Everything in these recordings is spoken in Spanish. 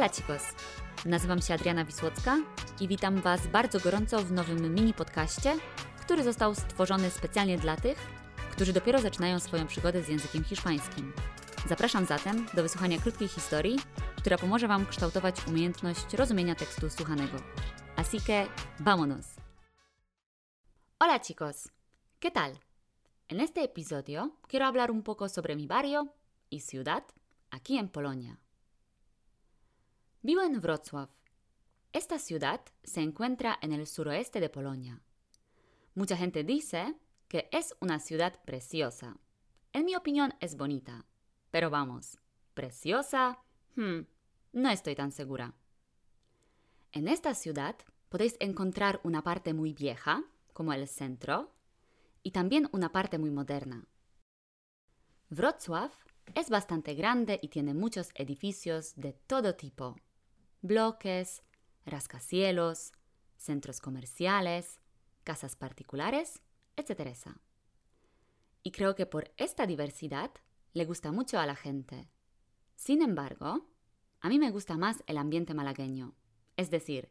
Hola chicos! Nazywam się Adriana Wisłocka i witam Was bardzo gorąco w nowym mini podcaście, który został stworzony specjalnie dla tych, którzy dopiero zaczynają swoją przygodę z językiem hiszpańskim. Zapraszam zatem do wysłuchania krótkiej historii, która pomoże Wam kształtować umiejętność rozumienia tekstu słuchanego. Así que, vámonos! Hola chicos! ¿Qué tal? En este episodio quiero hablar un poco sobre mi barrio y ciudad aquí en Polonia. Vivo en Wrocław. Esta ciudad se encuentra en el suroeste de Polonia. Mucha gente dice que es una ciudad preciosa. En mi opinión es bonita. Pero vamos, ¿preciosa? Hmm, no estoy tan segura. En esta ciudad podéis encontrar una parte muy vieja, como el centro, y también una parte muy moderna. Wrocław es bastante grande y tiene muchos edificios de todo tipo. Bloques, rascacielos, centros comerciales, casas particulares, etc. Y creo que por esta diversidad le gusta mucho a la gente. Sin embargo, a mí me gusta más el ambiente malagueño, es decir,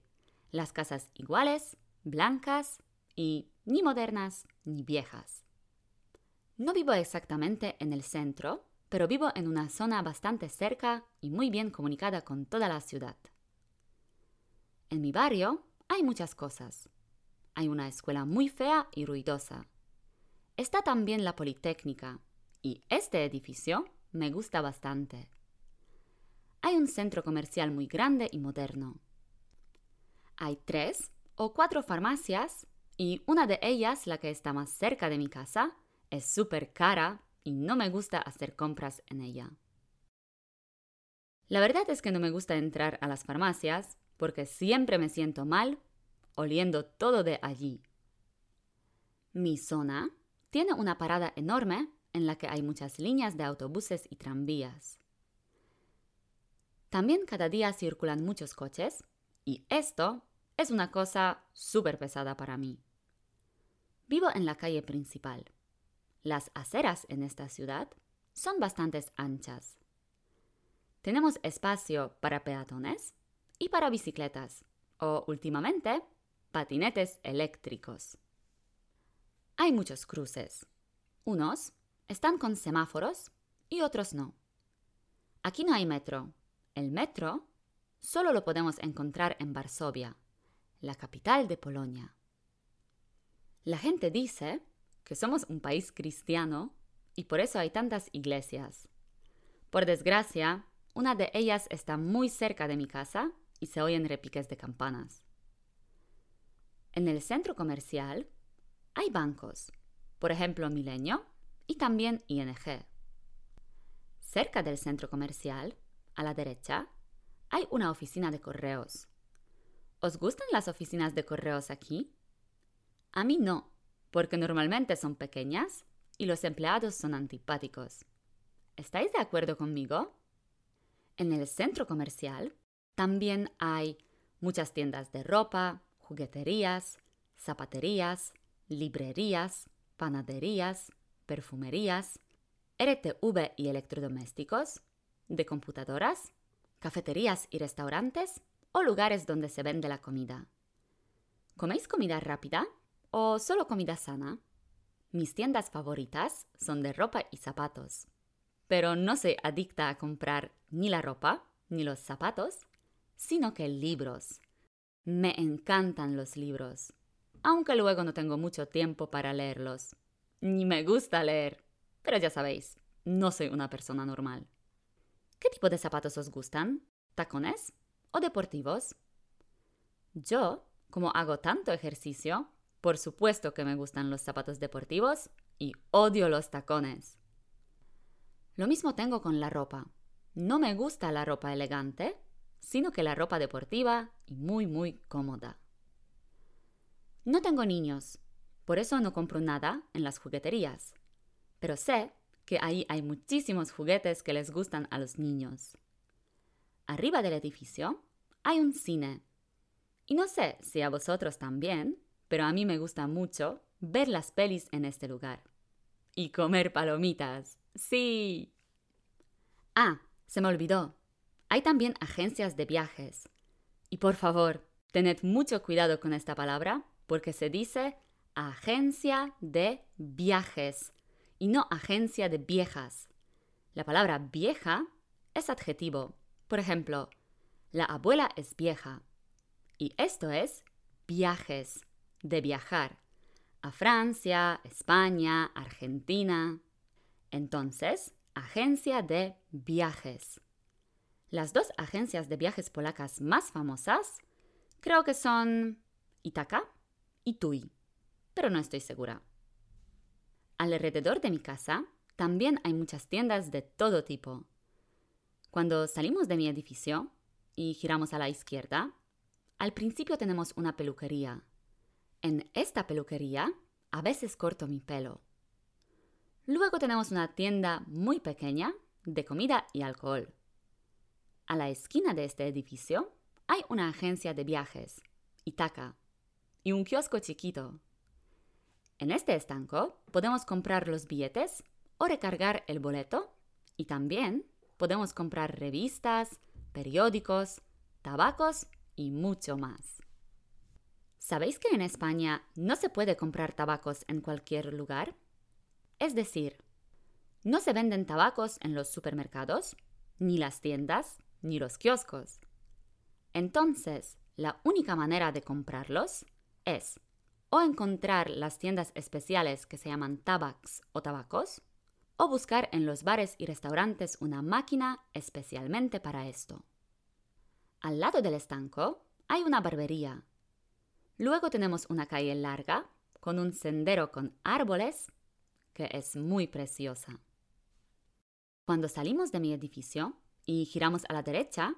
las casas iguales, blancas y ni modernas ni viejas. No vivo exactamente en el centro, pero vivo en una zona bastante cerca y muy bien comunicada con toda la ciudad. En mi barrio hay muchas cosas. Hay una escuela muy fea y ruidosa. Está también la Politécnica, y este edificio me gusta bastante. Hay un centro comercial muy grande y moderno. Hay tres o cuatro farmacias y una de ellas, la que está más cerca de mi casa, es súper cara y no me gusta hacer compras en ella. La verdad es que no me gusta entrar a las farmacias porque siempre me siento mal oliendo todo de allí. Mi zona tiene una parada enorme en la que hay muchas líneas de autobuses y tranvías. También cada día circulan muchos coches y esto es una cosa súper pesada para mí. Vivo en la calle principal. Las aceras en esta ciudad son bastante anchas. Tenemos espacio para peatones y para bicicletas o últimamente patinetes eléctricos. Hay muchos cruces. Unos están con semáforos y otros no. Aquí no hay metro. El metro solo lo podemos encontrar en Varsovia, la capital de Polonia. La gente dice que somos un país cristiano y por eso hay tantas iglesias. Por desgracia, una de ellas está muy cerca de mi casa y se oyen repiques de campanas. En el centro comercial hay bancos, por ejemplo Milenio y también ING. Cerca del centro comercial, a la derecha, hay una oficina de correos. ¿Os gustan las oficinas de correos aquí? A mí no, porque normalmente son pequeñas y los empleados son antipáticos. ¿Estáis de acuerdo conmigo? En el centro comercial también hay muchas tiendas de ropa, jugueterías, zapaterías, librerías, panaderías, perfumerías, RTV y electrodomésticos, de computadoras, cafeterías y restaurantes o lugares donde se vende la comida. ¿Coméis comida rápida o solo comida sana? Mis tiendas favoritas son de ropa y zapatos, pero no soy adicta a comprar ni la ropa ni los zapatos, sino que libros. Me encantan los libros, aunque luego no tengo mucho tiempo para leerlos ni me gusta leer. Pero ya sabéis, no soy una persona normal. ¿Qué tipo de zapatos os gustan? ¿Tacones o deportivos? Yo, como hago tanto ejercicio, por supuesto que me gustan los zapatos deportivos y odio los tacones. Lo mismo tengo con la ropa. No me gusta la ropa elegante, sino que la ropa deportiva y muy muy cómoda. No tengo niños, por eso no compro nada en las jugueterías. Pero sé que ahí hay muchísimos juguetes que les gustan a los niños. Arriba del edificio hay un cine. Y no sé si a vosotros también, pero a mí me gusta mucho ver las pelis en este lugar. Y comer palomitas. Sí. Ah, se me olvidó. Hay también agencias de viajes. Y por favor, tened mucho cuidado con esta palabra porque se dice agencia de viajes y no agencia de viejas. La palabra vieja es adjetivo. Por ejemplo, la abuela es vieja. Y esto es viajes, de viajar, a Francia, España, Argentina. Entonces, agencia de viajes. Las dos agencias de viajes polacas más famosas creo que son Itaka y TUI, pero no estoy segura. Alrededor de mi casa también hay muchas tiendas de todo tipo. Cuando salimos de mi edificio y giramos a la izquierda, al principio tenemos una peluquería. En esta peluquería a veces corto mi pelo. Luego tenemos una tienda muy pequeña de comida y alcohol. A la esquina de este edificio hay una agencia de viajes, Itaca, y un kiosco chiquito. En este estanco podemos comprar los billetes o recargar el boleto y también podemos comprar revistas, periódicos, tabacos y mucho más. ¿Sabéis que en España no se puede comprar tabacos en cualquier lugar? Es decir, no se venden tabacos en los supermercados, ni las tiendas, ni los kioscos. Entonces, la única manera de comprarlos es o encontrar las tiendas especiales que se llaman tabacs o tabacos, o buscar en los bares y restaurantes una máquina especialmente para esto. Al lado del estanco hay una barbería. Luego tenemos una calle larga con un sendero con árboles que es muy preciosa. Cuando salimos de mi edificio y giramos a la derecha,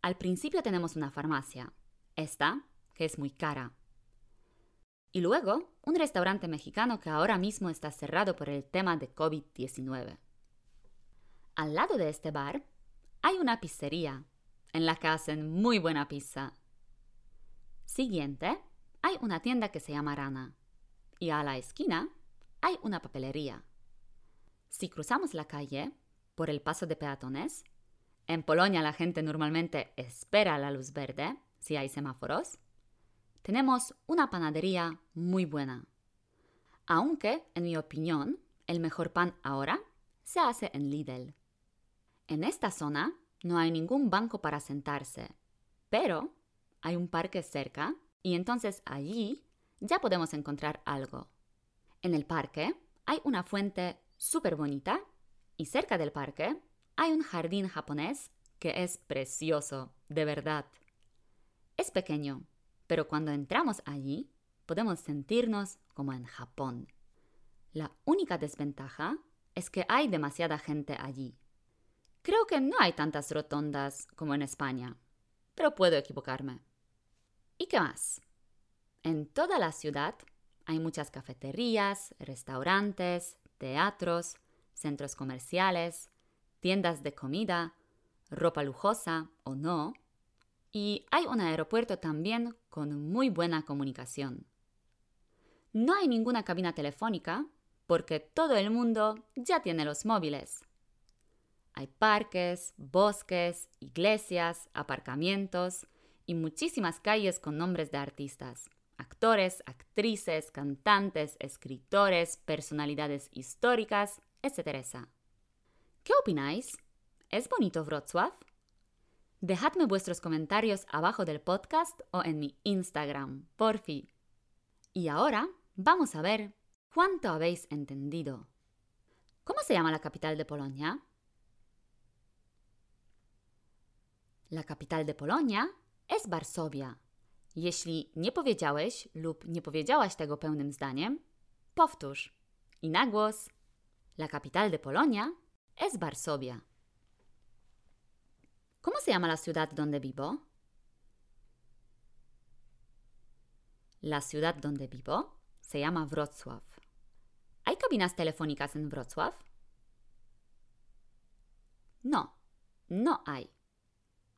al principio tenemos una farmacia, esta que es muy cara. Y luego un restaurante mexicano que ahora mismo está cerrado por el tema de COVID-19. Al lado de este bar hay una pizzería en la que hacen muy buena pizza. Siguiente, hay una tienda que se llama Rana. Y a la esquina hay una papelería. Si cruzamos la calle por el paso de peatones, en Polonia la gente normalmente espera la luz verde si hay semáforos, tenemos una panadería muy buena. Aunque, en mi opinión, el mejor pan ahora se hace en Lidl. En esta zona no hay ningún banco para sentarse, pero hay un parque cerca y entonces allí ya podemos encontrar algo. En el parque hay una fuente súper bonita y cerca del parque hay un jardín japonés que es precioso, de verdad. Es pequeño, pero cuando entramos allí podemos sentirnos como en Japón. La única desventaja es que hay demasiada gente allí. Creo que no hay tantas rotondas como en España, pero puedo equivocarme. ¿Y qué más? En toda la ciudad hay muchas cafeterías, restaurantes, teatros, centros comerciales, tiendas de comida, ropa lujosa o no, y hay un aeropuerto también con muy buena comunicación. No hay ninguna cabina telefónica porque todo el mundo ya tiene los móviles. Hay parques, bosques, iglesias, aparcamientos y muchísimas calles con nombres de artistas, actores, actrices, cantantes, escritores, personalidades históricas, etc. ¿Qué opináis? ¿Es bonito Wrocław? Dejadme vuestros comentarios abajo del podcast o en mi Instagram, porfi. Y ahora vamos a ver cuánto habéis entendido. ¿Cómo se llama la capital de Polonia? La capital de Polonia es Varsovia. Jeśli nie powiedziałeś lub nie powiedziałaś tego pełnym zdaniem, powtórz i na głos. La capital de Polonia es Varsovia. ¿Cómo se llama la ciudad donde vivo? La ciudad donde vivo se llama Wrocław. ¿Hay cabinas telefónicas en Wrocław? No, no hay.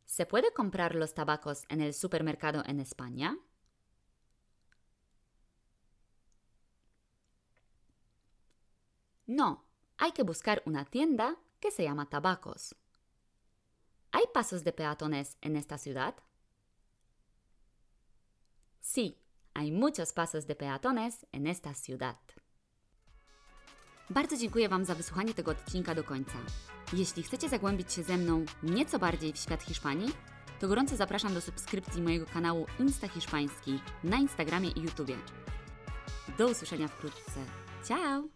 ¿Se puede comprar los tabacos en el supermercado en España? No, hay que buscar una tienda que se llama tabacos. ¿Hay pasos de peatones en esta ciudad? Sí, hay muchos pasos de peatones en esta ciudad. Bardzo dziękuję Wam za wysłuchanie tego odcinka do końca. Jeśli chcecie zagłębić się ze mną nieco bardziej w świat Hiszpanii, to gorąco zapraszam do subskrypcji mojego kanału Insta Hiszpański na Instagramie i YouTubie. Do usłyszenia wkrótce. Ciao!